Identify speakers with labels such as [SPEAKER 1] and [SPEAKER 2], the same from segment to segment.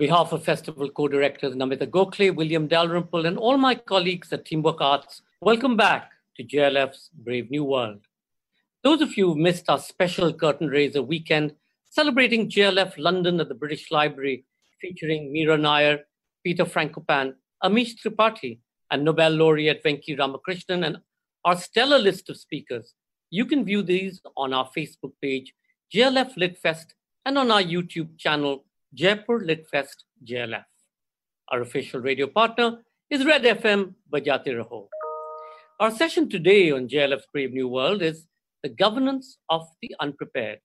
[SPEAKER 1] behalf of festival co-directors Namita Gokhale, William Dalrymple, and all my colleagues at Teamwork Arts, welcome back to JLF's Brave New World. Those of you who missed our special curtain raiser weekend celebrating JLF London at the British Library, featuring Mira Nair, Peter Frankopan, Amish Tripathi, and Nobel laureate Venki Ramakrishnan, and our stellar list of speakers. You can view these on our Facebook page, JLF Litfest, and on our YouTube channel, Jaipur Litfest JLF. Our official radio partner is Red FM Bajate Raho. Our session today on JLF's Brave New World is The Governance of the Unprepared.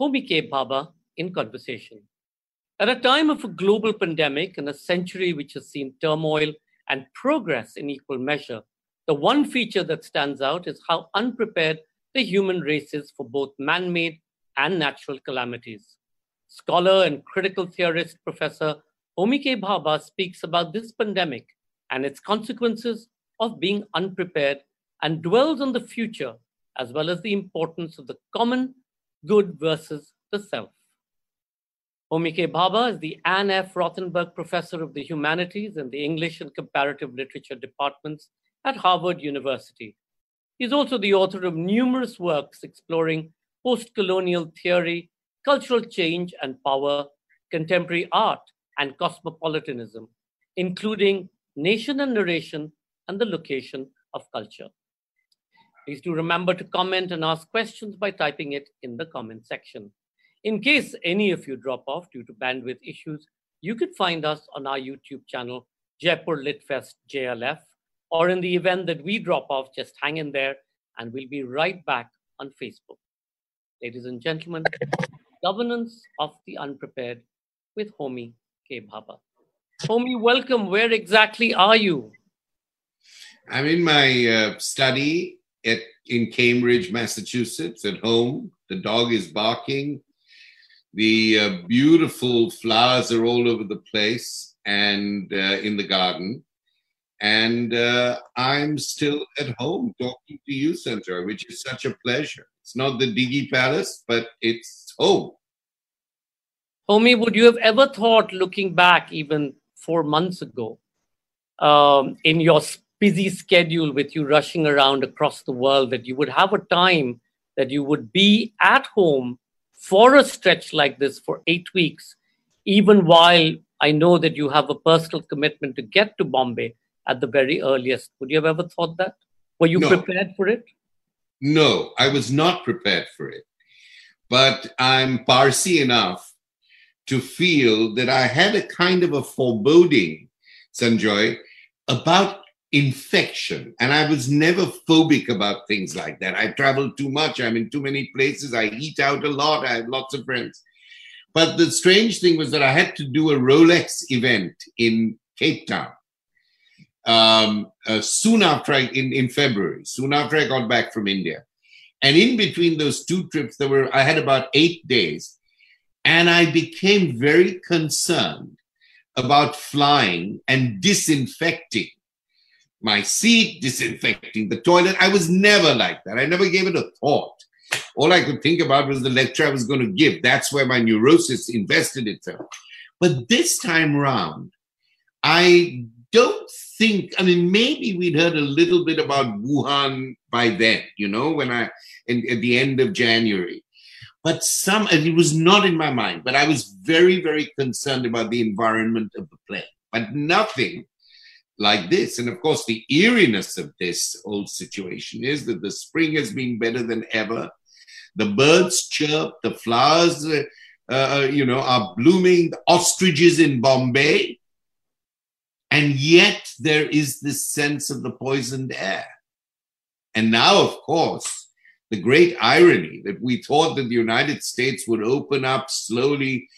[SPEAKER 1] Homi K. Bhabha in conversation. At a time of a global pandemic and a century which has seen turmoil and progress in equal measure, the one feature that stands out is how unprepared the human race is for both man made and natural calamities. Scholar and critical theorist Professor Homi K. Bhabha speaks about this pandemic and its consequences of being unprepared and dwells on the future as well as the importance of the common good versus the self. Homi K. Bhabha is the Anne F. Rothenberg Professor of the Humanities and the English and Comparative Literature departments at Harvard University. He's also the author of numerous works exploring post colonial theory cultural change and power, contemporary art, and cosmopolitanism, including nation and narration and the location of culture. Please do remember to comment and ask questions by typing it in the comment section. In case any of you drop off due to bandwidth issues, you could find us on our YouTube channel, Jaipur Litfest JLF, or in the event that we drop off, just hang in there and we'll be right back on Facebook. Ladies and gentlemen, Governance of the Unprepared with Homi K. Bhabha. Homi, welcome. Where exactly are you?
[SPEAKER 2] I'm in my uh, study at in Cambridge, Massachusetts, at home. The dog is barking. The uh, beautiful flowers are all over the place and uh, in the garden. And uh, I'm still at home talking to you, Center, which is such a pleasure. It's not the Diggi Palace, but it's home.
[SPEAKER 1] Homi, would you have ever thought, looking back even four months ago, um, in your busy schedule with you rushing around across the world, that you would have a time that you would be at home for a stretch like this for eight weeks, even while I know that you have a personal commitment to get to Bombay at the very earliest. Would you have ever thought that? Were you no. prepared for it?
[SPEAKER 2] No, I was not prepared for it. But I'm Parsi enough to feel that I had a kind of a foreboding, Sanjoy, about infection. And I was never phobic about things like that. I travel too much. I'm in too many places. I eat out a lot. I have lots of friends. But the strange thing was that I had to do a Rolex event in Cape Town um, uh, soon after I, in, in February, soon after I got back from India. And in between those two trips, there were I had about eight days, and I became very concerned about flying and disinfecting my seat, disinfecting the toilet. I was never like that. I never gave it a thought. All I could think about was the lecture I was going to give. That's where my neurosis invested itself. But this time round, I don't think, I mean, maybe we'd heard a little bit about Wuhan by then, you know, when I, in, at the end of January. But some, and it was not in my mind, but I was very, very concerned about the environment of the plane. But nothing like this. And of course, the eeriness of this whole situation is that the spring has been better than ever. The birds chirp, the flowers, uh, uh, you know, are blooming. The ostriches in Bombay and yet there is this sense of the poisoned air. And now, of course, the great irony that we thought that the United States would open up slowly,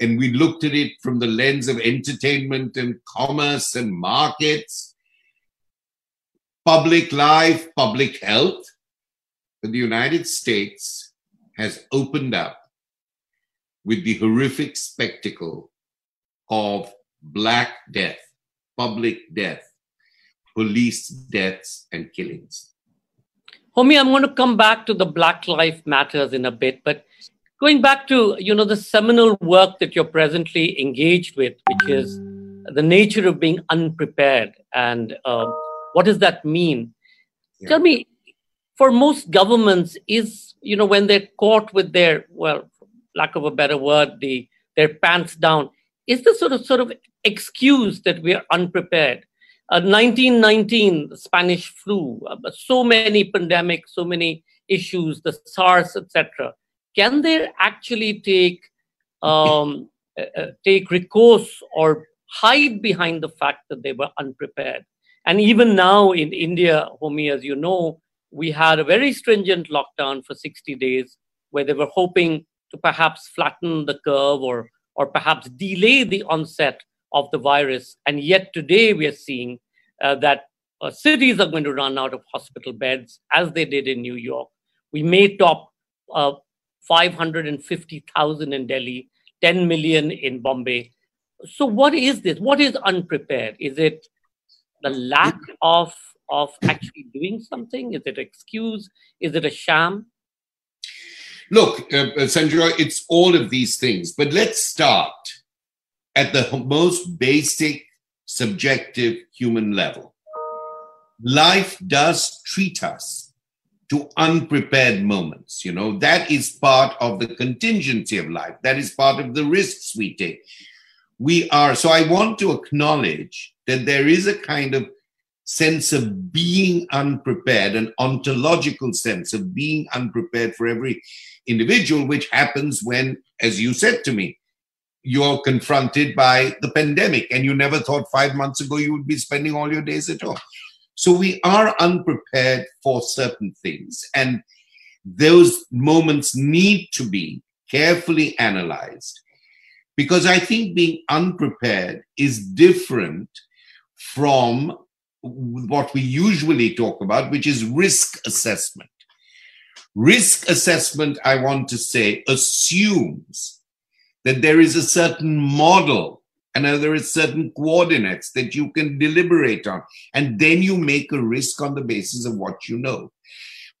[SPEAKER 2] and we looked at it from the lens of entertainment and commerce and markets, public life, public health. But the United States has opened up with the horrific spectacle of Black Death public death, police deaths, and killings.
[SPEAKER 1] Homi, I'm going to come back to the Black Lives Matters in a bit, but going back to you know the seminal work that you're presently engaged with, which is the nature of being unprepared, and uh, what does that mean? Yeah. Tell me, for most governments, is you know when they're caught with their well, lack of a better word, the their pants down, is the sort of sort of excuse that we are unprepared? Uh, 1919, Spanish flu, uh, so many pandemics, so many issues, the SARS, etc can they actually take um, uh, uh, take recourse or hide behind the fact that they were unprepared? And even now in India, Homi, as you know, we had a very stringent lockdown for 60 days where they were hoping to perhaps flatten the curve or, or perhaps delay the onset of the virus. And yet today we are seeing uh, that uh, cities are going to run out of hospital beds as they did in New York. We may top uh, 550,000 in Delhi, 10 million in Bombay. So, what is this? What is unprepared? Is it the lack of, of actually doing something? Is it excuse? Is it a sham?
[SPEAKER 2] Look, uh, uh Sanjoy, it's all of these things. But let's start at the most basic, subjective human level. Life does treat us to unprepared moments. You know, that is part of the contingency of life. That is part of the risks we take. We are, so I want to acknowledge that there is a kind of sense of being unprepared, an ontological sense of being unprepared for every individual, which happens when, as you said to me, you're confronted by the pandemic and you never thought five months ago you would be spending all your days at home. So we are unprepared for certain things. And those moments need to be carefully analyzed because I think being unprepared is different from what we usually talk about, which is risk assessment. Risk assessment, I want to say, assumes that there is a certain model and there is certain coordinates that you can deliberate on and then you make a risk on the basis of what you know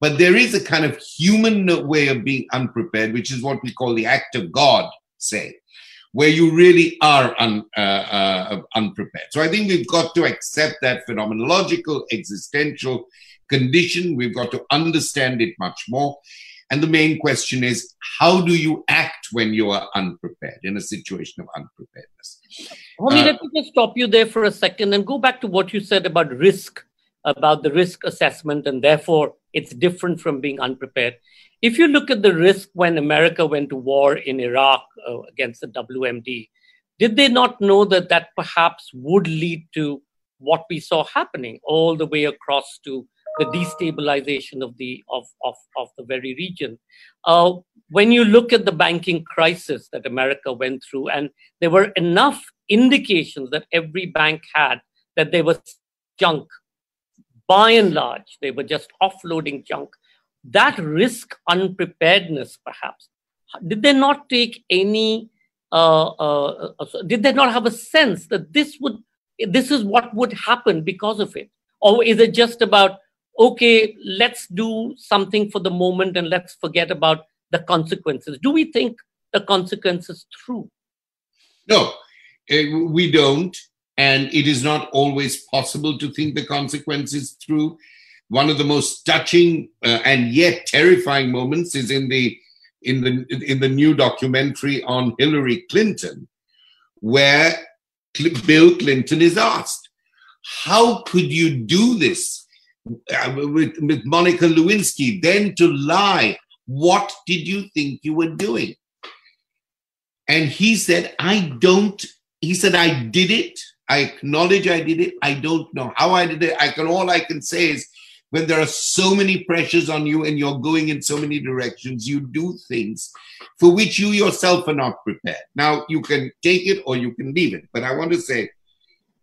[SPEAKER 2] but there is a kind of human way of being unprepared which is what we call the act of god say where you really are un, uh, uh, unprepared. So i think we've got to accept that phenomenological existential condition. We've got to understand it much more. And the main question is how do you act when you are unprepared in a situation of unpreparedness?
[SPEAKER 1] Homi, uh, let me just stop you there for a second and go back to what you said about risk, about the risk assessment, and therefore it's different from being unprepared. If you look at the risk when America went to war in Iraq uh, against the WMD, did they not know that that perhaps would lead to what we saw happening all the way across to the destabilization of the of, of, of the very region? Uh, when you look at the banking crisis that America went through, and there were enough indications that every bank had that they were junk, by and large, they were just offloading junk. That risk unpreparedness, perhaps, did they not take any? Uh, uh, uh, did they not have a sense that this would, this is what would happen because of it, or is it just about okay, let's do something for the moment and let's forget about the consequences. Do we think the consequences through?
[SPEAKER 2] No, eh, we don't. And it is not always possible to think the consequences through. One of the most touching uh, and yet terrifying moments is in the in the in the new documentary on Hillary Clinton, where Bill Clinton is asked, "How could you do this uh, with, with Monica Lewinsky? Then to lie what did you think you were doing? And he said, I don't, he said, I did it. I acknowledge I did it. I don't know how I did it. I can, all I can say is when there are so many pressures on you and you're going in so many directions, you do things for which you yourself are not prepared. Now, you can take it or you can leave it. But I want to say,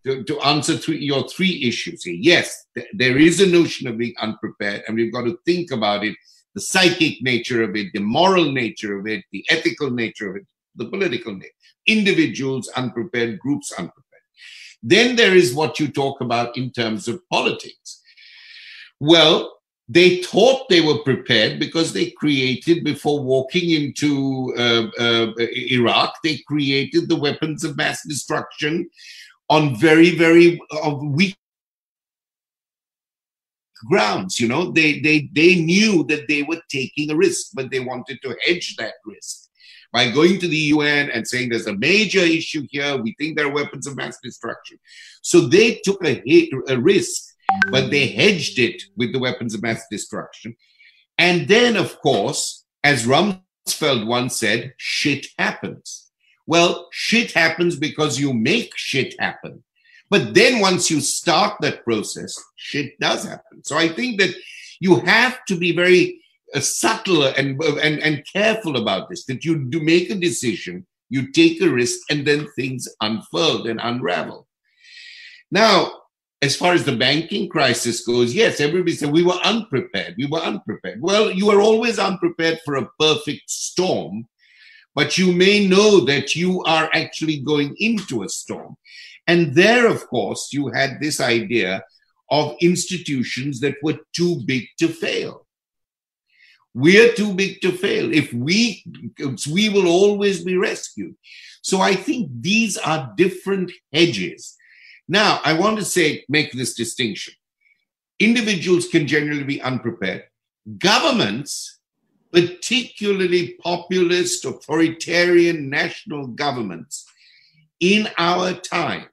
[SPEAKER 2] to, to answer your three issues here, yes, th- there is a notion of being unprepared, and we've got to think about it the psychic nature of it, the moral nature of it, the ethical nature of it, the political nature. Individuals unprepared, groups unprepared. Then there is what you talk about in terms of politics. Well, they thought they were prepared because they created, before walking into uh, uh, Iraq, they created the weapons of mass destruction on very, very uh, weak grounds. You know, they, they, they knew that they were taking a risk, but they wanted to hedge that risk by going to the UN and saying there's a major issue here. We think there are weapons of mass destruction. So they took a, hit, a risk but they hedged it with the weapons of mass destruction. And then, of course, as Rumsfeld once said, shit happens. Well, shit happens because you make shit happen. But then once you start that process, shit does happen. So I think that you have to be very Uh, subtle and, and, and careful about this, that you do make a decision, you take a risk, and then things unfold and unravel. Now, as far as the banking crisis goes, yes, everybody said we were unprepared. We were unprepared. Well, you are always unprepared for a perfect storm, but you may know that you are actually going into a storm. And there, of course, you had this idea of institutions that were too big to fail. We're too big to fail. If we, we will always be rescued. So I think these are different hedges now, I want to say, make this distinction. Individuals can generally be unprepared. Governments, particularly populist, authoritarian national governments, in our time,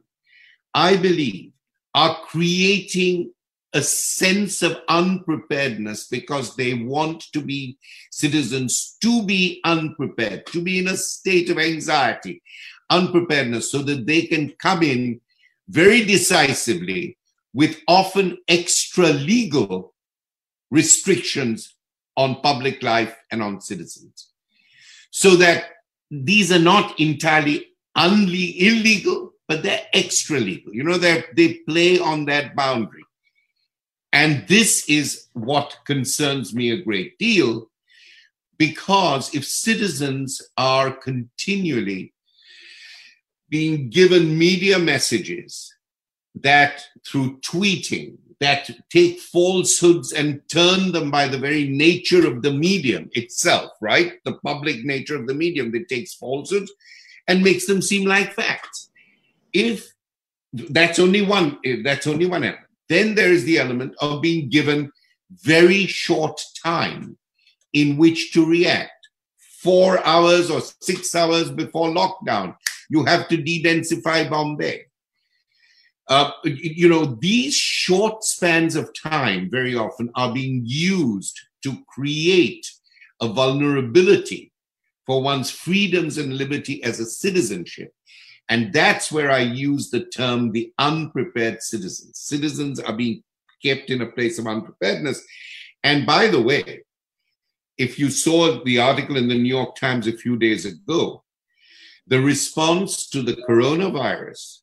[SPEAKER 2] I believe, are creating a sense of unpreparedness because they want to be citizens to be unprepared, to be in a state of anxiety, unpreparedness, so that they can come in very decisively with often extra legal restrictions on public life and on citizens. So that these are not entirely unle- illegal, but they're extra legal. You know, they they play on that boundary. And this is what concerns me a great deal because if citizens are continually being given media messages that through tweeting that take falsehoods and turn them by the very nature of the medium itself, right? The public nature of the medium that takes falsehoods and makes them seem like facts. If that's only one, if that's only one element. Then there is the element of being given very short time in which to react. Four hours or six hours before lockdown, you have to de-densify Bombay. Uh, you know, these short spans of time very often are being used to create a vulnerability for one's freedoms and liberty as a citizenship. And that's where I use the term the unprepared citizens. Citizens are being kept in a place of unpreparedness. And by the way, if you saw the article in the New York Times a few days ago, the response to the coronavirus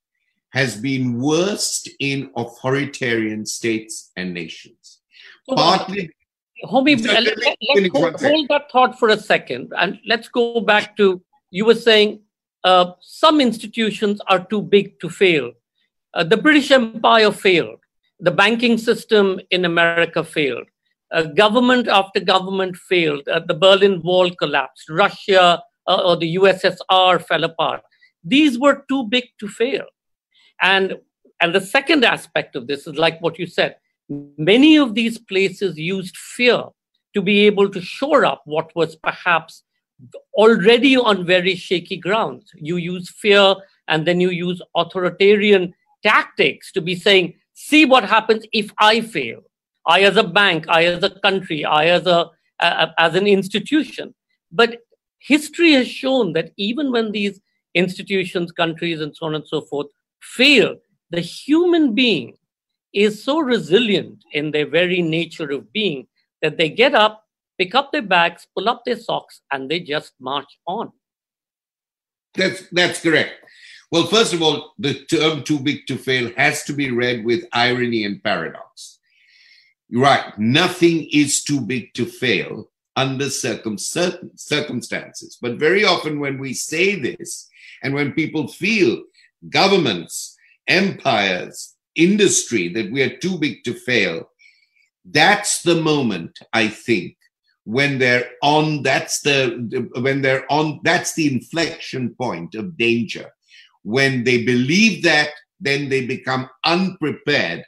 [SPEAKER 2] has been worst in authoritarian states and nations.
[SPEAKER 1] So, Partly. Homi, let, hold, hold, that thought for a second and let's go back to you were saying uh, some institutions are too big to fail. Uh, the British Empire failed. The banking system in America failed. Uh, government after government failed. Uh, the Berlin Wall collapsed. Russia uh, or the USSR fell apart. These were too big to fail. And, and the second aspect of this is like what you said many of these places used fear to be able to shore up what was perhaps already on very shaky grounds. You use fear and then you use authoritarian tactics to be saying, see what happens if I fail. I as a bank, I as a country, I as a as an institution. But history has shown that even when these institutions, countries, and so on and so forth fail, the human being is so resilient in their very nature of being that they get up, pick up their bags, pull up their socks, and they just march on.
[SPEAKER 2] That's that's correct. Well, first of all, the term too big to fail has to be read with irony and paradox. Right. Nothing is too big to fail under certain circumstances. But very often, when we say this, and when people feel governments, empires, industry, that we are too big to fail, That's the moment, I think, when they're on, that's the, when they're on, that's the inflection point of danger. When they believe that, then they become unprepared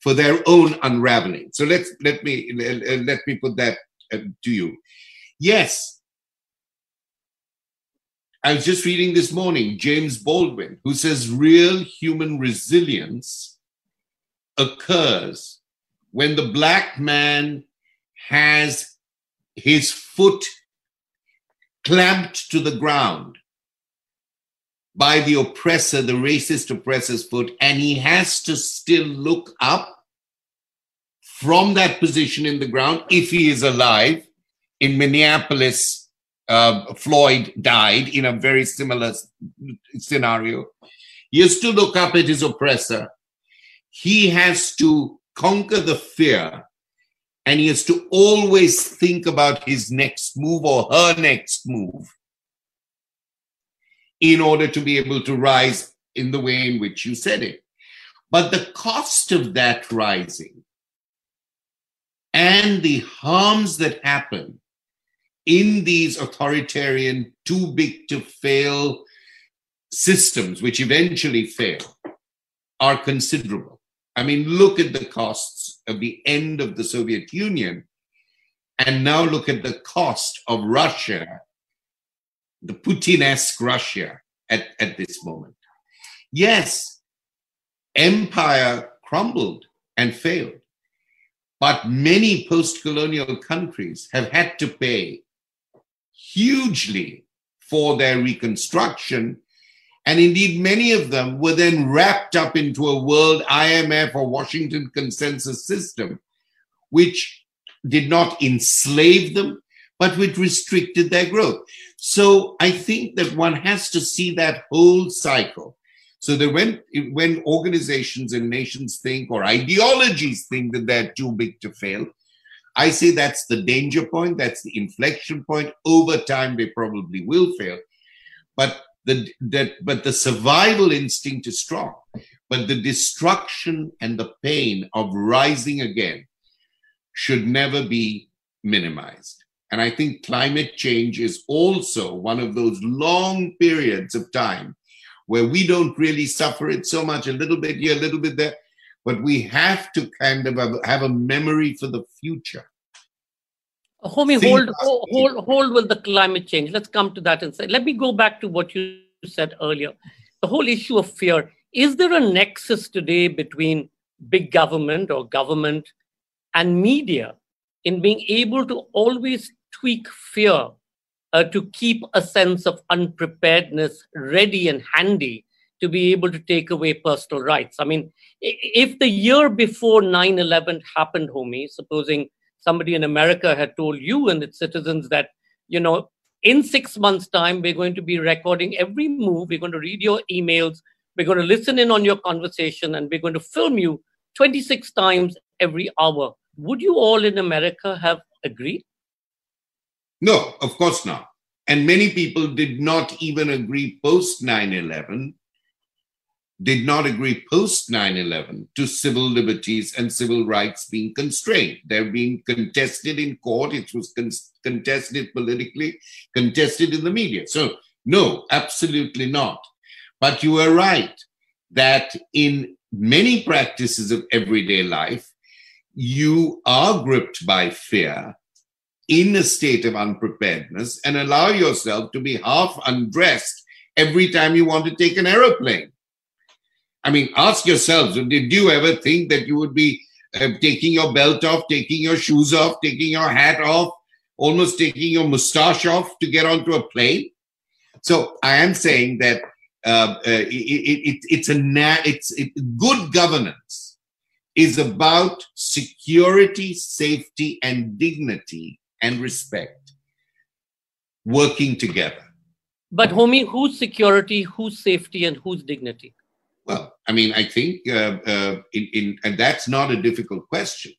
[SPEAKER 2] for their own unraveling. So let's, let me, let me put that uh, to you. Yes, I was just reading this morning James Baldwin, who says real human resilience occurs when the black man has his foot clamped to the ground by the oppressor, the racist oppressor's foot, and he has to still look up from that position in the ground if he is alive. In Minneapolis, uh, Floyd died in a very similar scenario. He has to look up at his oppressor. He has to conquer the fear and he has to always think about his next move or her next move in order to be able to rise in the way in which you said it. But the cost of that rising and the harms that happen in these authoritarian, too big to fail systems, which eventually fail, are considerable. I mean, look at the costs of the end of the Soviet Union, and now look at the cost of Russia, the Putin-esque Russia at, at this moment. Yes, empire crumbled and failed, but many post-colonial countries have had to pay hugely for their reconstruction. And indeed, many of them were then wrapped up into a world IMF or Washington consensus system, which did not enslave them, but which restricted their growth. So I think that one has to see that whole cycle. So that when, when organizations and nations think or ideologies think that they're too big to fail, I say that's the danger point, that's the inflection point. Over time, they probably will fail. But the that but the survival instinct is strong. But the destruction and the pain of rising again should never be minimized. And I think climate change is also one of those long periods of time where we don't really suffer it so much, a little bit here, a little bit there but we have to kind of have a memory for the future.
[SPEAKER 1] Homi, hold, hold, hold with the climate change. Let's come to that and say, let me go back to what you said earlier. The whole issue of fear. Is there a nexus today between big government or government and media in being able to always tweak fear uh, to keep a sense of unpreparedness ready and handy to be able to take away personal rights. I mean, if the year before 9 11 happened, Homi, supposing somebody in America had told you and its citizens that, you know, in six months' time, we're going to be recording every move, we're going to read your emails, we're going to listen in on your conversation, and we're going to film you 26 times every hour. Would you all in America have agreed?
[SPEAKER 2] No, of course not. And many people did not even agree post 9 11 did not agree post 9 11 to civil liberties and civil rights being constrained. They're being contested in court, it was con- contested politically, contested in the media. So, no, absolutely not. But you are right that in many practices of everyday life, you are gripped by fear in a state of unpreparedness and allow yourself to be half undressed every time you want to take an aeroplane I mean, ask yourselves, did you ever think that you would be uh, taking your belt off, taking your shoes off, taking your hat off, almost taking your mustache off to get onto a plane? So I am saying that uh, uh, it, it, it's a na- it's it, good governance is about security, safety, and dignity and respect working together.
[SPEAKER 1] But Homi, whose security, whose safety, and whose dignity?
[SPEAKER 2] Well, I mean, I think uh, uh, in, in, and that's not a difficult question.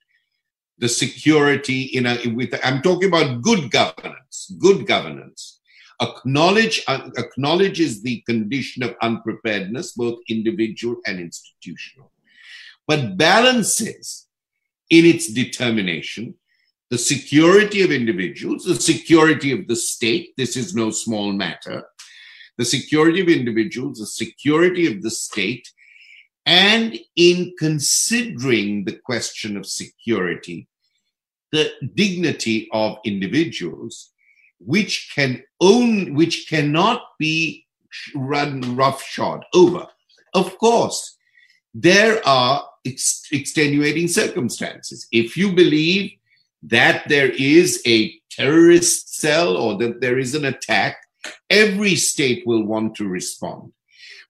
[SPEAKER 2] The security in a with I'm talking about good governance. Good governance acknowledge uh, acknowledges the condition of unpreparedness, both individual and institutional, but balances in its determination, the security of individuals, the security of the state. This is no small matter. The security of individuals, the security of the state, and in considering the question of security, the dignity of individuals, which can own, which cannot be run roughshod over. Of course, there are ex- extenuating circumstances. If you believe that there is a terrorist cell or that there is an attack, every state will want to respond.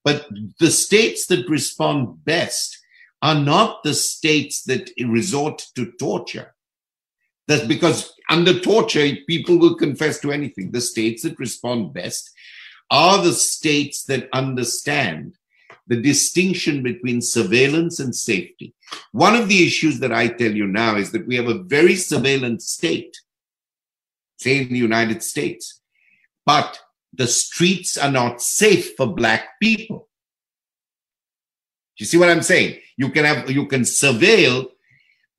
[SPEAKER 2] But the states that respond best are not the states that resort to torture. That's because under torture, people will confess to anything. The states that respond best are the states that understand the distinction between surveillance and safety. One of the issues that I tell you now is that we have a very surveillance state, say in the United States, but the streets are not safe for black people. Do you see what I'm saying? You can have you can surveil,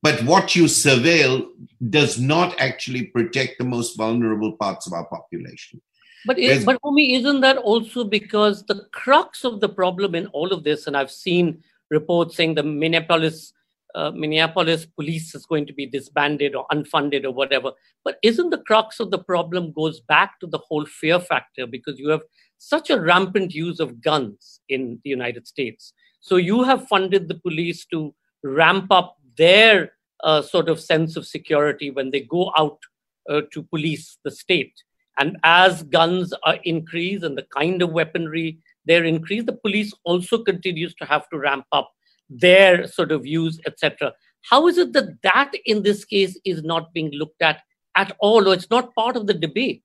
[SPEAKER 2] but what you surveil does not actually protect the most vulnerable parts of our population.
[SPEAKER 1] But is, but for me, isn't that also because the crux of the problem in all of this, and I've seen reports saying the Minneapolis uh, Minneapolis police is going to be disbanded or unfunded or whatever. But isn't the crux of the problem goes back to the whole fear factor because you have such a rampant use of guns in the United States. So you have funded the police to ramp up their uh, sort of sense of security when they go out uh, to police the state. And as guns are increased and the kind of weaponry they're increased, the police also continues to have to ramp up their sort of views, etc. How is it that that in this case is not being looked at at all, or it's not part of the debate?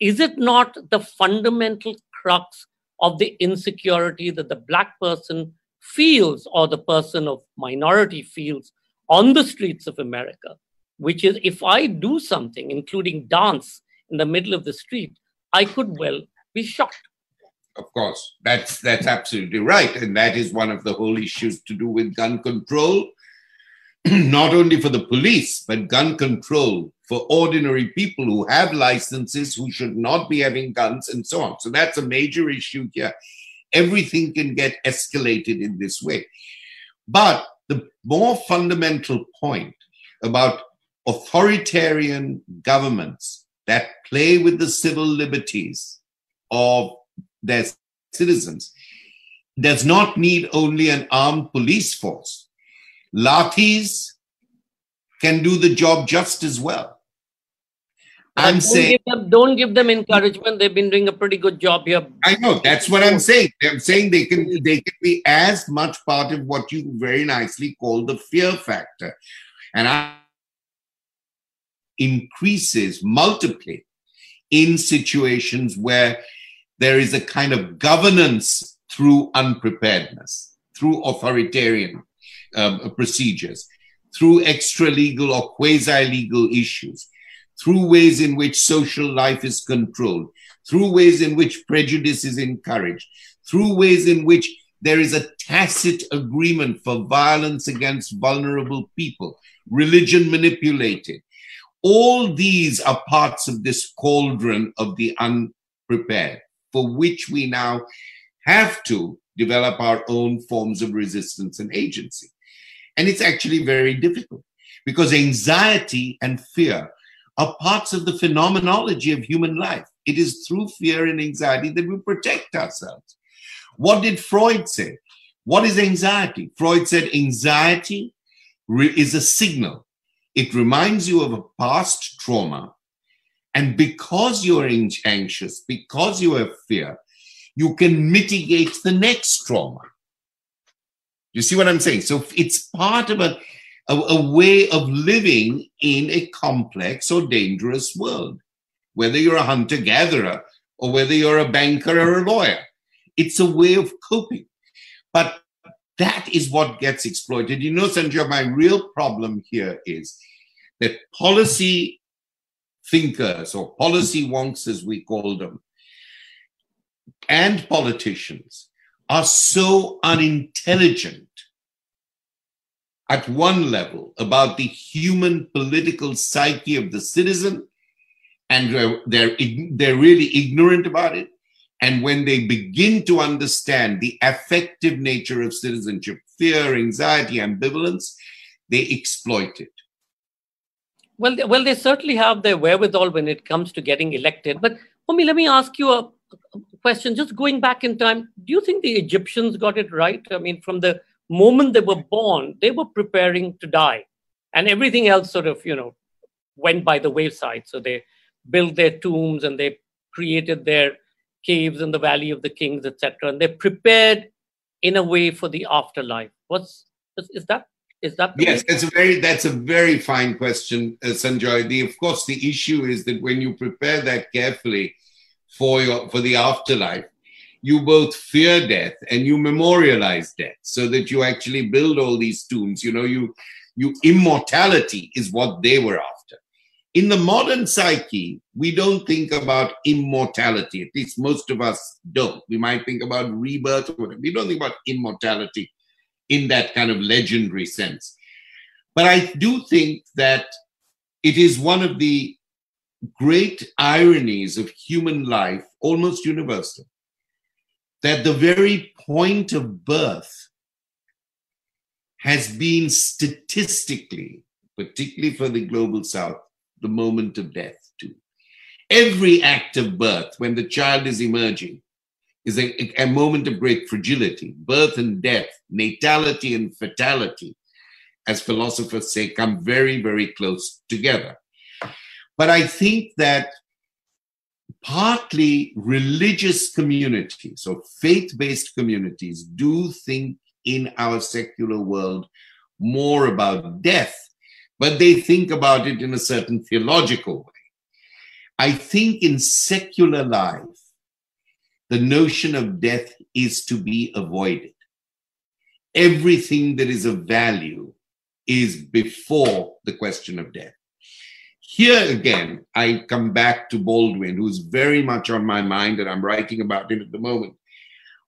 [SPEAKER 1] Is it not the fundamental crux of the insecurity that the black person feels or the person of minority feels on the streets of America? Which is, if I do something, including dance in the middle of the street, I could well be shot
[SPEAKER 2] of course that's that's absolutely right. And that is one of the whole issues to do with gun control. Not only for the police but gun control for ordinary people who have licenses who should not be having guns and so on. So that's a major issue here. Everything can get escalated in this way. But the more fundamental point about authoritarian governments that play with the civil liberties of their citizens does not need only an armed police force. Lathis can do the job just as well.
[SPEAKER 1] I'm don't saying give them, don't give them encouragement. They've been doing a pretty good job here.
[SPEAKER 2] I know that's what I'm saying. I'm saying they can they can be as much part of what you very nicely call the fear factor, and I increases multiply in situations where there is a kind of governance through unpreparedness, through authoritarian um, procedures, through extra legal or quasi legal issues, through ways in which social life is controlled, through ways in which prejudice is encouraged, through ways in which there is a tacit agreement for violence against vulnerable people, religion manipulated. All these are parts of this cauldron of the unprepared for which we now have to develop our own forms of resistance and agency. And it's actually very difficult because anxiety and fear are parts of the phenomenology of human life. It is through fear and anxiety that we protect ourselves. What did Freud say? What is anxiety? Freud said anxiety is a signal. It reminds you of a past trauma and because you're anxious, because you have fear, you can mitigate the next trauma. You see what I'm saying? So it's part of a, a, a way of living in a complex or dangerous world, whether you're a hunter gatherer or whether you're a banker or a lawyer. It's a way of coping. But that is what gets exploited. You know, Sanjay, my real problem here is that policy thinkers or policy wonks, as we call them, and politicians are so unintelligent at one level about the human political psyche of the citizen, and they're, they're, really ignorant about it. And when they begin to understand the affective nature of citizenship, fear, anxiety, ambivalence, they exploit it.
[SPEAKER 1] Well, well, they certainly have their wherewithal when it comes to getting elected. But Homi, let me ask you a question. Just going back in time, do you think the Egyptians got it right? I mean, from the moment they were born, they were preparing to die, and everything else sort of, you know, went by the wayside. So they built their tombs and they created their caves in the Valley of the Kings, etc. And they prepared in a way for the afterlife. What's is, is that is that
[SPEAKER 2] yes that's a very that's a very fine question uh, sanjoy. The of course the issue is that when you prepare that carefully for your for the afterlife you both fear death and you memorialize death so that you actually build all these tombs. You know you you immortality is what they were after. In the modern psyche we don't think about immortality. At least most of us don't. We might think about rebirth or whatever. We don't think about immortality in that kind of legendary sense but i do think that it is one of the great ironies of human life, almost universal, that the very point of birth has been statistically, particularly for the global south, the moment of death too. Every act of birth, when the child is emerging, is a, a moment of great fragility. Birth and death, natality and fatality, as philosophers say, come very, very close together. But I think that partly religious communities or faith based communities do think in our secular world more about death, but they think about it in a certain theological way. I think in secular life, the notion of death is to be avoided. Everything that is of value is before the question of death. Here again, I come back to Baldwin, who's very much on my mind, and I'm writing about him at the moment,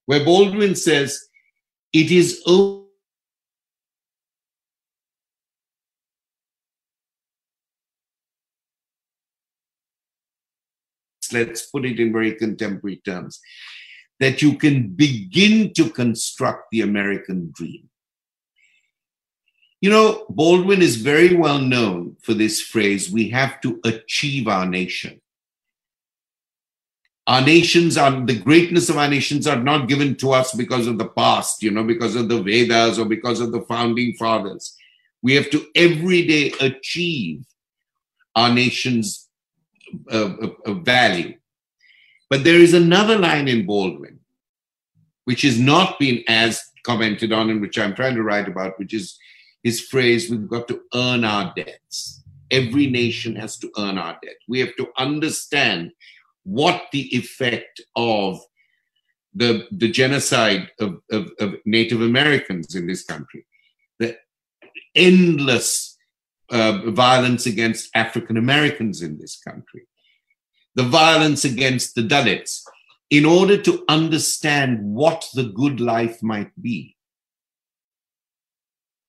[SPEAKER 2] where Baldwin says, It is let's put it in very contemporary terms, that you can begin to construct the American dream. You know, Baldwin is very well known for this phrase we have to achieve our nation. Our nations are the greatness of our nations are not given to us because of the past, you know, because of the Vedas or because of the founding fathers. We have to every day achieve our nation's uh value. But there is another line in Baldwin, which has not been as commented on, and which I'm trying to write about, which is his phrase, we've got to earn our debts. Every nation has to earn our debt. We have to understand what the effect of the, the genocide of, of, of Native Americans in this country, the endless uh, violence against African Americans in this country, the violence against the Dalits, in order to understand what the good life might be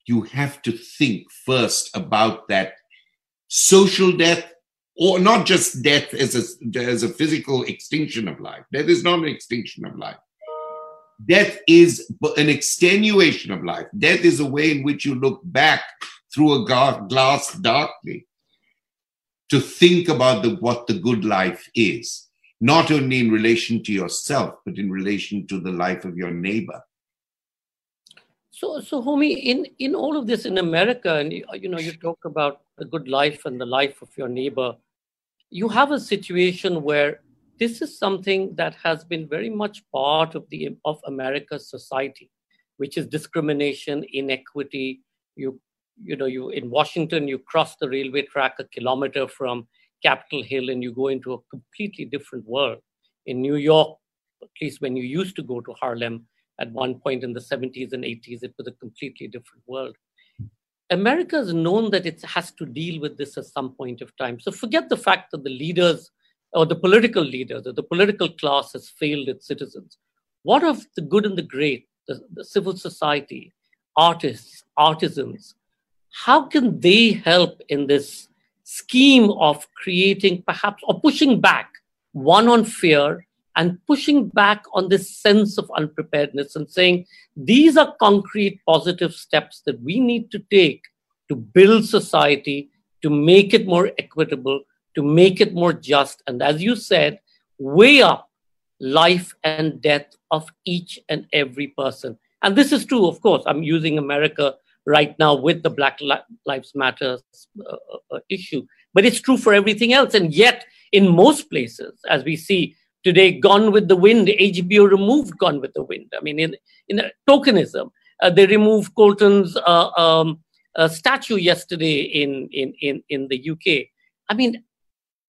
[SPEAKER 2] you have to think first about that social death or not just death as a, as a physical extinction of life. Death is not an extinction of life. Death is an extenuation of life. Death is a way in which you look back through a glass darkly to think about the, what the good life is, not only in relation to yourself, but in relation to the life of your neighbor.
[SPEAKER 1] So, so Homi, in, in all of this in America, and you, know, you talk about the good life and the life of your neighbor, you have a situation where this is something that has been very much part of the of America's society, which is discrimination, inequity. You, you know, you in Washington, you cross the railway track a kilometer from Capitol Hill, and you go into a completely different world. In New York, at least when you used to go to Harlem, at one point in the 70s and 80s, it was a completely different world. America has known that it has to deal with this at some point of time. So forget the fact that the leaders or the political leaders or the political class has failed its citizens. What of the good and the great, the, the civil society? artists, artisans, how can they help in this scheme of creating perhaps or pushing back one on fear and pushing back on this sense of unpreparedness and saying these are concrete positive steps that we need to take to build society, to make it more equitable, to make it more just, and as you said, weigh up life and death of each and every person. And this is true, of course. I'm using America right now with the Black Lives Matter uh, uh, issue, but it's true for everything else. And yet, in most places, as we see today, Gone with the Wind, HBO removed Gone with the Wind. I mean, in, in tokenism, uh, they removed Colston's uh, um, uh, statue yesterday in, in, in, in the UK. I mean,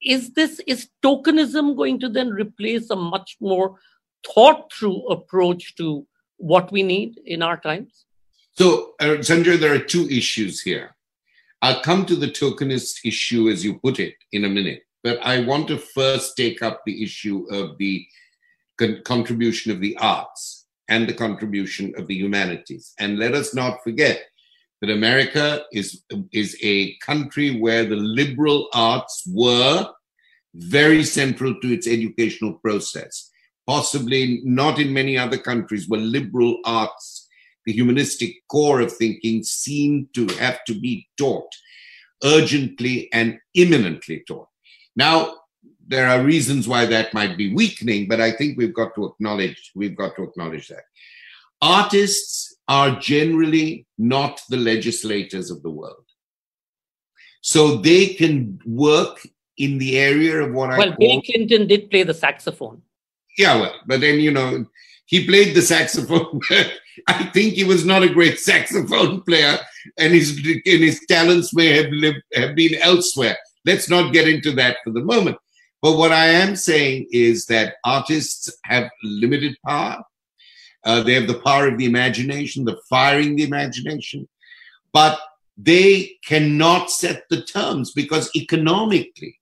[SPEAKER 1] is this is tokenism going to then replace a much more thought through approach to what we need in our times?
[SPEAKER 2] So, Sanjay, there are two issues here. I'll come to the tokenist issue as you put it in a minute, but I want to first take up the issue of the con- contribution of the arts and the contribution of the humanities. And let us not forget that America is, is a country where the liberal arts were very central to its educational process. Possibly not in many other countries where liberal arts the humanistic core of thinking seem to have to be taught urgently and imminently taught. Now, there are reasons why that might be weakening, but I think we've got to acknowledge we've got to acknowledge that. Artists are generally not the legislators of the world. So they can work in the area of what
[SPEAKER 1] well, I
[SPEAKER 2] well,
[SPEAKER 1] Bill Clinton did play the saxophone.
[SPEAKER 2] Yeah, well, but then you know he played the saxophone. I think he was not a great saxophone player, and his and his talents may have lived, have been elsewhere. Let's not get into that for the moment. But what I am saying is that artists have limited power. Uh, they have the power of the imagination, the firing the imagination, but they cannot set the terms because economically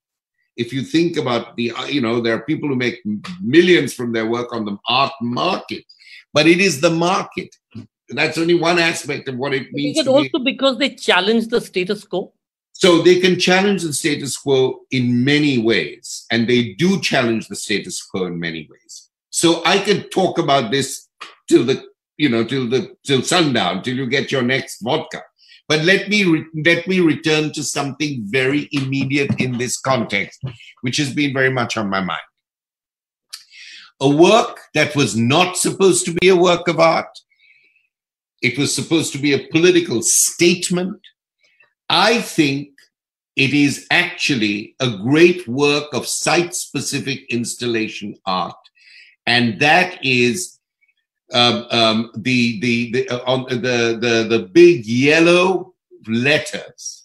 [SPEAKER 2] if you think about the, uh, you know, there are people who make millions from their work on the art market, but it is the market. That's only one aspect of what it means.
[SPEAKER 1] Is it also be. because they challenge the status quo?
[SPEAKER 2] So they can challenge the status quo in many ways, and they do challenge the status quo in many ways. So I could talk about this till the, you know, till the till sundown, till you get your next vodka. But let me re- let me return to something very immediate in this context, which has been very much on my mind. A work that was not supposed to be a work of art. It was supposed to be a political statement. I think it is actually a great work of site specific installation art. And that is um, um, the the the, uh, on the the the big yellow letters,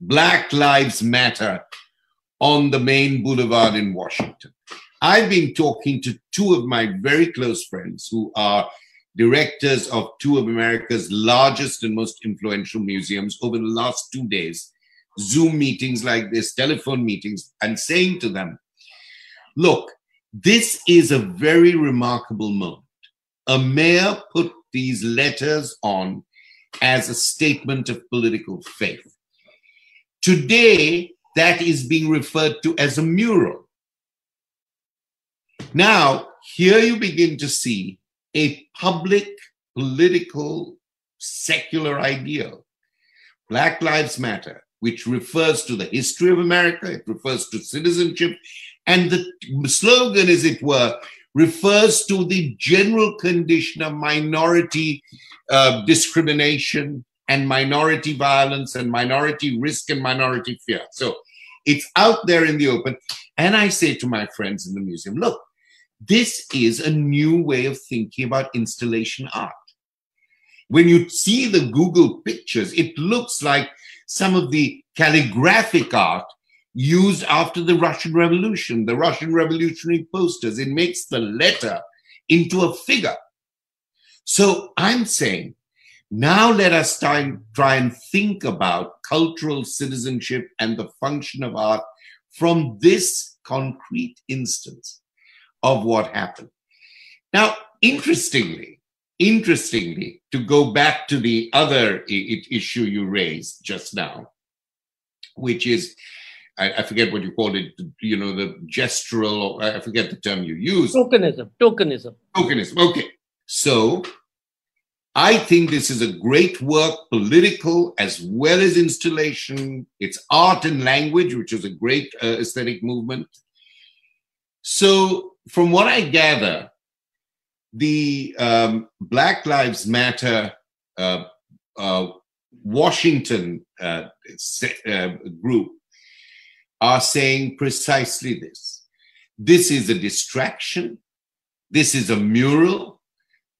[SPEAKER 2] Black Lives Matter, on the main boulevard in Washington. I've been talking to two of my very close friends who are directors of two of America's largest and most influential museums over the last two days, Zoom meetings like this, telephone meetings, and saying to them, look, this is a very remarkable moment a mayor put these letters on as a statement of political faith. Today, that is being referred to as a mural. Now, here you begin to see a public, political, secular ideal. Black Lives Matter, which refers to the history of America, it refers to citizenship, and the slogan, as it were, refers to the general condition of minority uh, discrimination and minority violence and minority risk and minority fear. So it's out there in the open. And I say to my friends in the museum, look, this is a new way of thinking about installation art. When you see the Google pictures, it looks like some of the calligraphic art used after the Russian Revolution, the Russian revolutionary posters. It makes the letter into a figure. So I'm saying, now let us try, try and think about cultural citizenship and the function of art from this concrete instance of what happened. Now, interestingly, interestingly, to go back to the other issue you raised just now, which is I, I, forget what you called it, you know, the gestural, I forget the term you use.
[SPEAKER 1] Tokenism, tokenism.
[SPEAKER 2] Tokenism, okay. So I think this is a great work, political as well as installation. It's art and language, which is a great uh, aesthetic movement. So, from what I gather, the um, Black Lives Matter uh, uh, Washington uh, uh, group are saying precisely this. This is a distraction. This is a mural.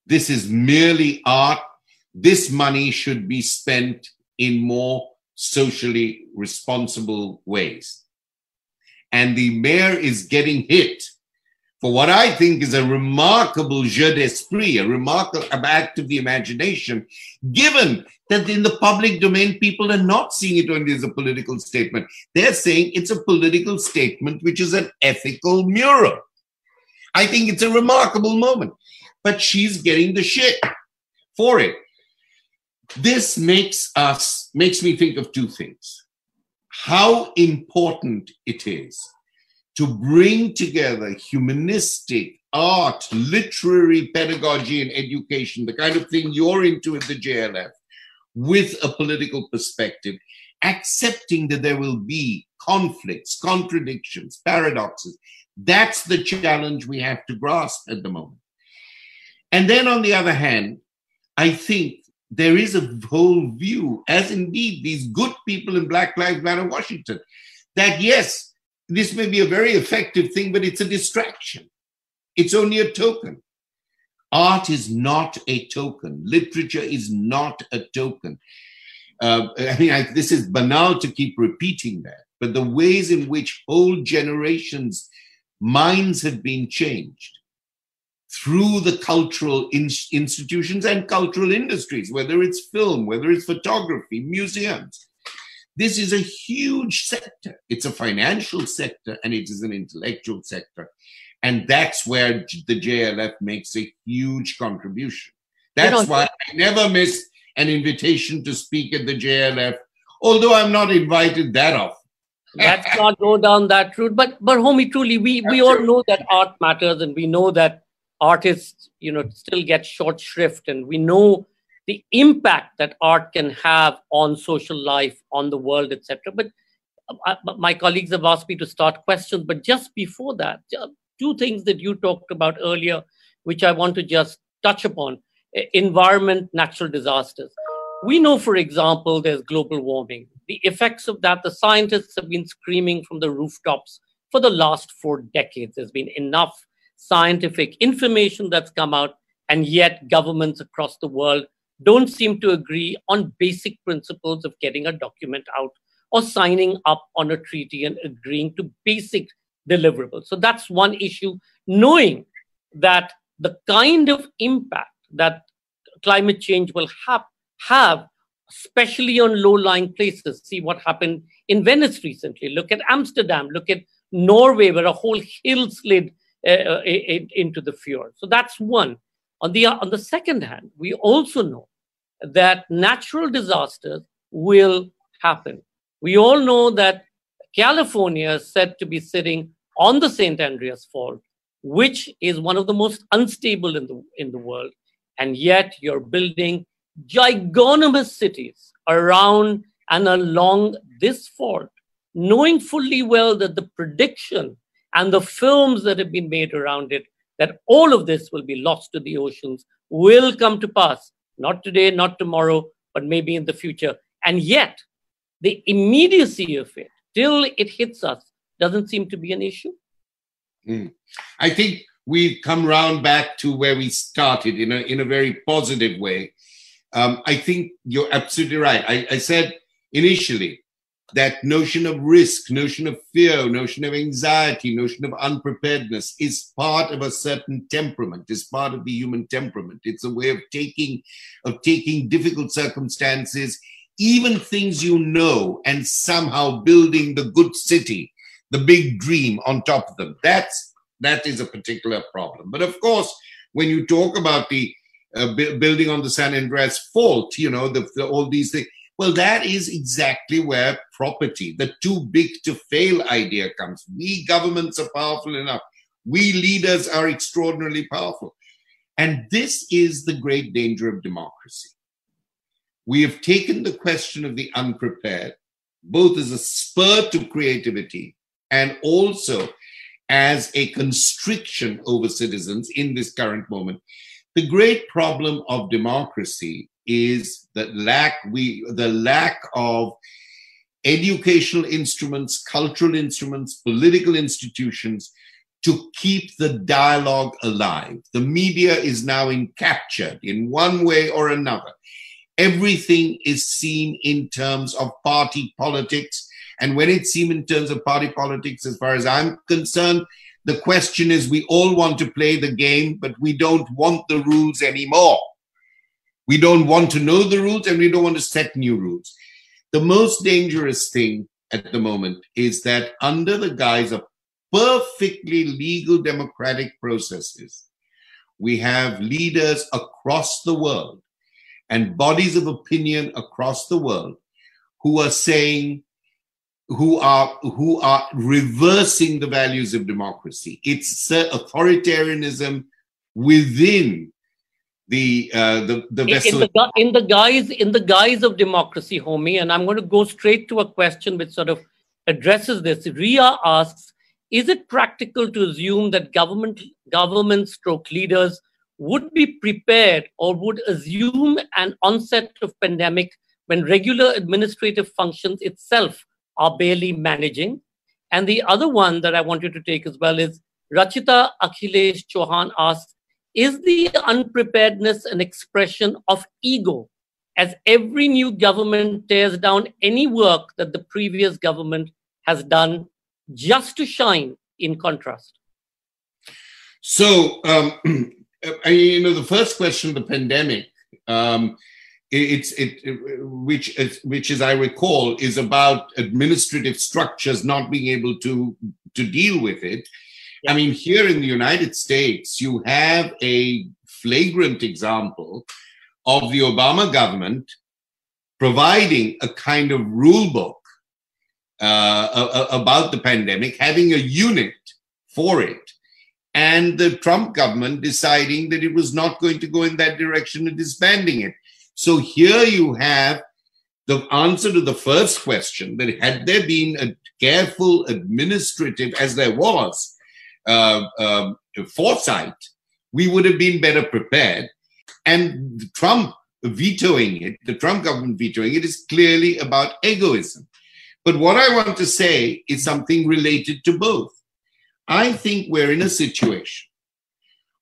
[SPEAKER 2] This is merely art. This money should be spent in more socially responsible ways. And the mayor is getting hit for what I think is a remarkable jeu d'esprit, a remarkable act of the imagination, given that in the public domain, people are not seeing it only as a political statement. They're saying it's a political statement, which is an ethical mural. I think it's a remarkable moment. But she's getting the shit for it. This makes us, makes me think of two things. How important it is to bring together humanistic art, literary pedagogy, and education, the kind of thing you're into at the JLF, with a political perspective, accepting that there will be conflicts, contradictions, paradoxes. That's the challenge we have to grasp at the moment. And then on the other hand, I think there is a whole view, as indeed these good people in Black Lives Matter Washington, that yes, this may be a very effective thing, but it's a distraction. It's only a token. Art is not a token. Literature is not a token. Uh, I mean, I, this is banal to keep repeating that, but the ways in which whole generations' minds have been changed through the cultural in- institutions and cultural industries, whether it's film, whether it's photography, museums, this is a huge sector. It's a financial sector and it is an intellectual sector. And that's where the JLF makes a huge contribution. That's why I never miss an invitation to speak at the JLF, although I'm not invited that often.
[SPEAKER 1] Let's not go down that route. But but Homi, truly, we, we all know that art matters and we know that artists, you know, still get short shrift and we know the impact that art can have on social life, on the world, etc. But uh, my colleagues have asked me to start questions. But just before that, two things that you talked about earlier, which I want to just touch upon environment, natural disasters. We know, for example, there's global warming. The effects of that, the scientists have been screaming from the rooftops for the last four decades. There's been enough scientific information that's come out, and yet governments across the world don't seem to agree on basic principles of getting a document out or signing up on a treaty and agreeing to basic deliverables. So that's one issue, knowing that the kind of impact that climate change will have, have especially on low-lying places. See what happened in Venice recently. Look at Amsterdam. Look at Norway, where a whole hill slid uh, uh, into the fjord. So that's one. On the, on the second hand, we also know that natural disasters will happen. We all know that California is said to be sitting on the St. Andreas Fault, which is one of the most unstable in the, in the world. And yet you're building gigantomous cities around and along this fault, knowing fully well that the prediction and the films that have been made around it that all of this will be lost to the oceans will come to pass, not today, not tomorrow, but maybe in the future. And yet, the immediacy of it, till it hits us, doesn't seem to be an issue.
[SPEAKER 2] Mm. I think we've come round back to where we started in a, in a very positive way. Um, I think you're absolutely right. I, I said initially that notion of risk, notion of fear, notion of anxiety, notion of unpreparedness is part of a certain temperament, is part of the human temperament. It's a way of taking, of taking difficult circumstances, even things you know, and somehow building the good city, the big dream on top of them. That's that is a particular problem. But of course, when you talk about the uh, building on the San Andreas fault, you know, the, the, all these things. Well, that is exactly where property, the too big to fail idea comes. We governments are powerful enough. We leaders are extraordinarily powerful. And this is the great danger of democracy. We have taken the question of the unprepared, both as a spur to creativity and also as a constriction over citizens in this current moment. The great problem of democracy is the lack we the lack of educational instruments, cultural instruments, political institutions to keep the dialogue alive. The media is now encaptured in one way or another. Everything is seen in terms of party politics. And when it's seen in terms of party politics, as far as I'm concerned, the question is we all want to play the game, but we don't want the rules anymore. We don't want to know the rules and we don't want to set new rules. The most dangerous thing at the moment is that under the guise of perfectly legal democratic processes, we have leaders across the world and bodies of opinion across the world who are saying who are who are reversing the values of democracy it's authoritarianism within the uh, the the vessel.
[SPEAKER 1] In the, in the guise in the guise of democracy, Homi, and I'm going to go straight to a question which sort of addresses this. Ria asks, is it practical to assume that government government stroke leaders would be prepared or would assume an onset of pandemic when regular administrative functions itself are barely managing? And the other one that I wanted to take as well is Rachita Akhilesh Chauhan asks, is the unpreparedness an expression of ego as every new government tears down any work that the previous government has done just to shine in contrast?
[SPEAKER 2] So, um, I, you know, the first question, the pandemic, um, it's it, which which as I recall is about administrative structures not being able to to deal with it. Yeah. I mean, here in the United States, you have a flagrant example of the Obama government providing a kind of rule book uh, about the pandemic, having a unit for it, and the Trump government deciding that it was not going to go in that direction and disbanding it. So here you have the answer to the first question that had there been a careful administrative, as there was, uh, um, foresight, we would have been better prepared. And Trump vetoing it, the Trump government vetoing it, is clearly about egoism. But what I want to say is something related to both. I think we're in a situation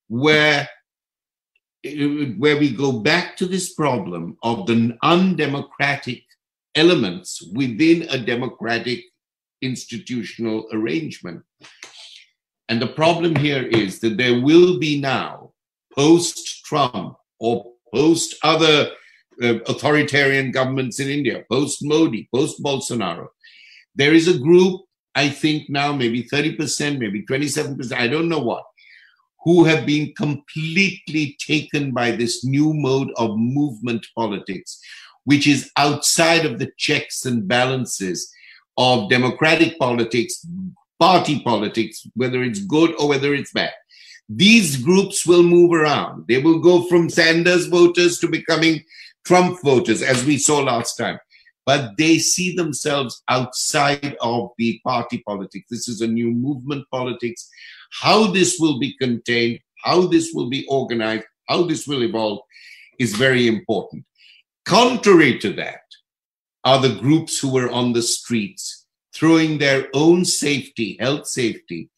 [SPEAKER 2] where where we go back to this problem of the undemocratic elements within a democratic institutional arrangement. And the problem here is that there will be now, post Trump or post other uh, authoritarian governments in India, post Modi, post Bolsonaro, there is a group, I think now maybe 30%, maybe 27%, I don't know what, who have been completely taken by this new mode of movement politics, which is outside of the checks and balances of democratic politics, party politics, whether it's good or whether it's bad. These groups will move around. They will go from Sanders voters to becoming Trump voters, as we saw last time but they see themselves outside of the party politics. This is a new movement politics. How this will be contained, how this will be organized, how this will evolve is very important. Contrary to that are the groups who were on the streets throwing their own safety, health safety,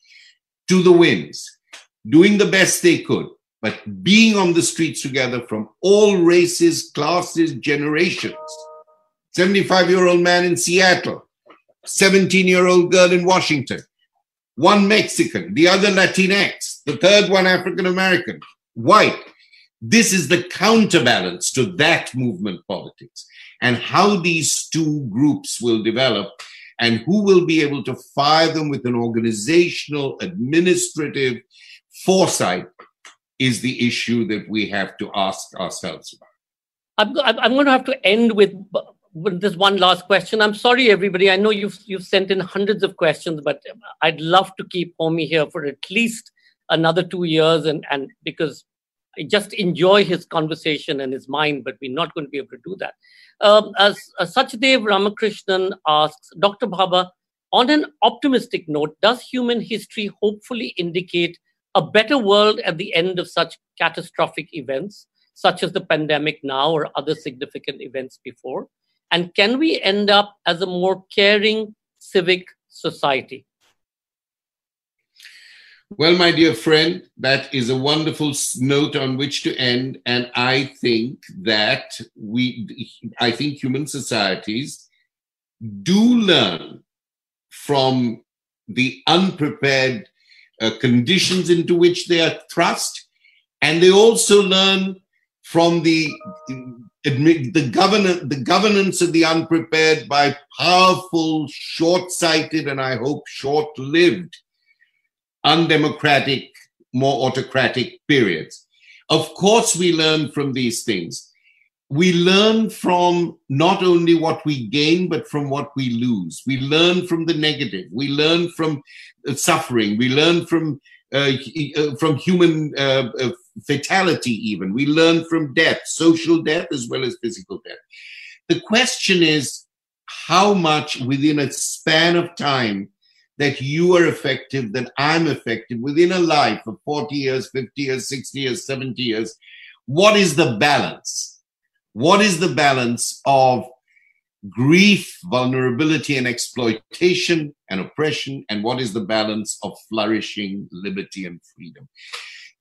[SPEAKER 2] to the winds, doing the best they could, but being on the streets together from all races, classes, generations 75 year old man in Seattle, 17 year old girl in Washington, one Mexican, the other Latinx, the third one African American, white. This is the counterbalance to that movement politics. And how these two groups will develop and who will be able to fire them with an organizational, administrative foresight is the issue that we have to ask ourselves about.
[SPEAKER 1] I'm, I'm going to have to end with, this one last question. I'm sorry, everybody. I know you've you've sent in hundreds of questions, but I'd love to keep Homi here for at least another two years, and and because just enjoy his conversation and his mind, but we're not going to be able to do that. Um, as, as Sachdev Ramakrishnan asks, Dr. Bhabha, on an optimistic note, does human history hopefully indicate a better world at the end of such catastrophic events, such as the pandemic now or other significant events before? And can we end up as a more caring civic society?
[SPEAKER 2] Well, my dear friend, that is a wonderful note on which to end. And I think that we, I think human societies do learn from the unprepared uh, conditions into which they are thrust. And they also learn from the the governance the governance of the unprepared by powerful, short-sighted, and I hope short-lived undemocratic, more autocratic periods. Of course, we learn from these things. We learn from not only what we gain, but from what we lose. We learn from the negative. We learn from suffering. We learn from uh, uh, from human uh, uh, fatality. Even we learn from death, social death as well as physical death. The question is how much within a span of time that you are effective, that I'm effective within a life of 40 years, 50 years, 60 years, 70 years. What is the balance? What is the balance of grief, vulnerability, and exploitation and oppression? And what is the balance of flourishing, liberty, and freedom?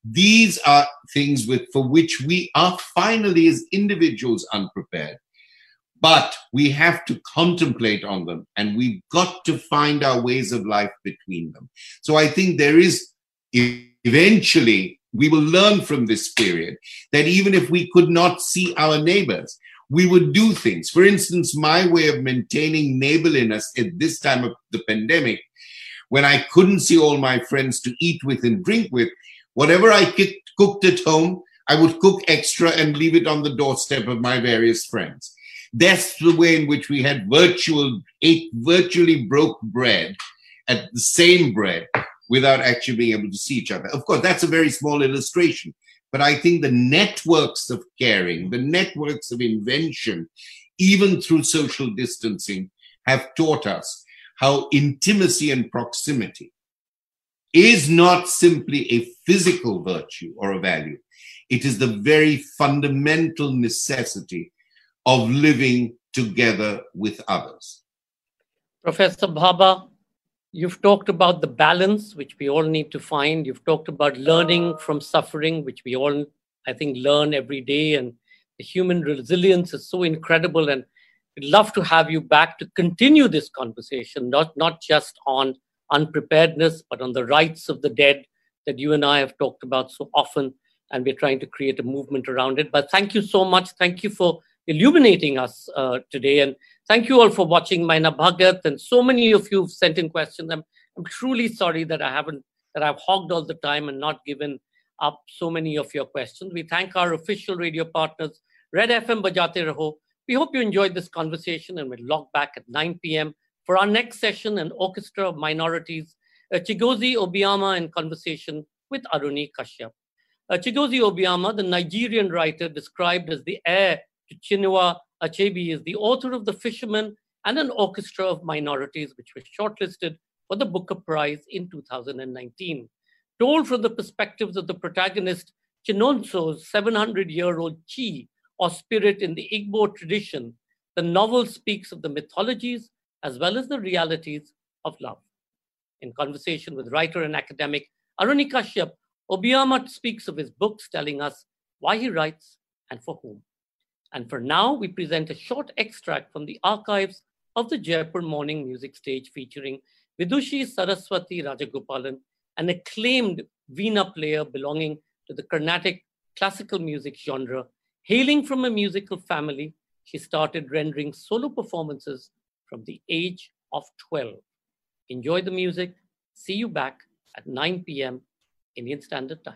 [SPEAKER 2] These are things with, for which we are finally, as individuals, unprepared but we have to contemplate on them and we've got to find our ways of life between them. So I think there is eventually, we will learn from this period that even if we could not see our neighbors, we would do things. For instance, my way of maintaining neighborliness at this time of the pandemic, when I couldn't see all my friends to eat with and drink with, whatever I cooked at home, I would cook extra and leave it on the doorstep of my various friends that's the way in which we had virtual, ate virtually broke bread at the same bread without actually being able to see each other. Of course, that's a very small illustration, but I think the networks of caring, the networks of invention, even through social distancing, have taught us how intimacy and proximity is not simply a physical virtue or a value. It is the very fundamental necessity of living together with others.
[SPEAKER 1] Professor Bhabha, you've talked about the balance which we all need to find. You've talked about learning from suffering, which we all, I think, learn every day. And the human resilience is so incredible. And we'd love to have you back to continue this conversation, not, not just on unpreparedness, but on the rights of the dead that you and I have talked about so often. And we're trying to create a movement around it. But thank you so much. Thank you for illuminating us uh, today. And thank you all for watching Maina Bhagat. And so many of you have sent in questions. I'm, I'm truly sorry that I haven't, that I've hogged all the time and not given up so many of your questions. We thank our official radio partners, Red FM Bajate Raho. We hope you enjoyed this conversation and we'll log back at 9 p.m. for our next session, an orchestra of minorities, uh, Chigozie Obioma in conversation with Aruni Kashyap. Uh, Chigozie Obioma, the Nigerian writer described as the heir Chinua Achebe is the author of The Fishermen and an orchestra of minorities, which was shortlisted for the Booker Prize in 2019. Told from the perspectives of the protagonist, Chinonso's 700 year old chi, or spirit in the Igbo tradition, the novel speaks of the mythologies as well as the realities of love. In conversation with writer and academic Aruni Kashyap, Obioma speaks of his books, telling us why he writes and for whom. And for now, we present a short extract from the archives of the Jaipur Morning Music Stage featuring Vidushi Saraswati Rajagopalan, an acclaimed Veena player belonging to the Carnatic classical music genre. Hailing from a musical family, she started rendering solo performances from the age of 12. Enjoy the music. See you back at 9 p.m. Indian Standard Time.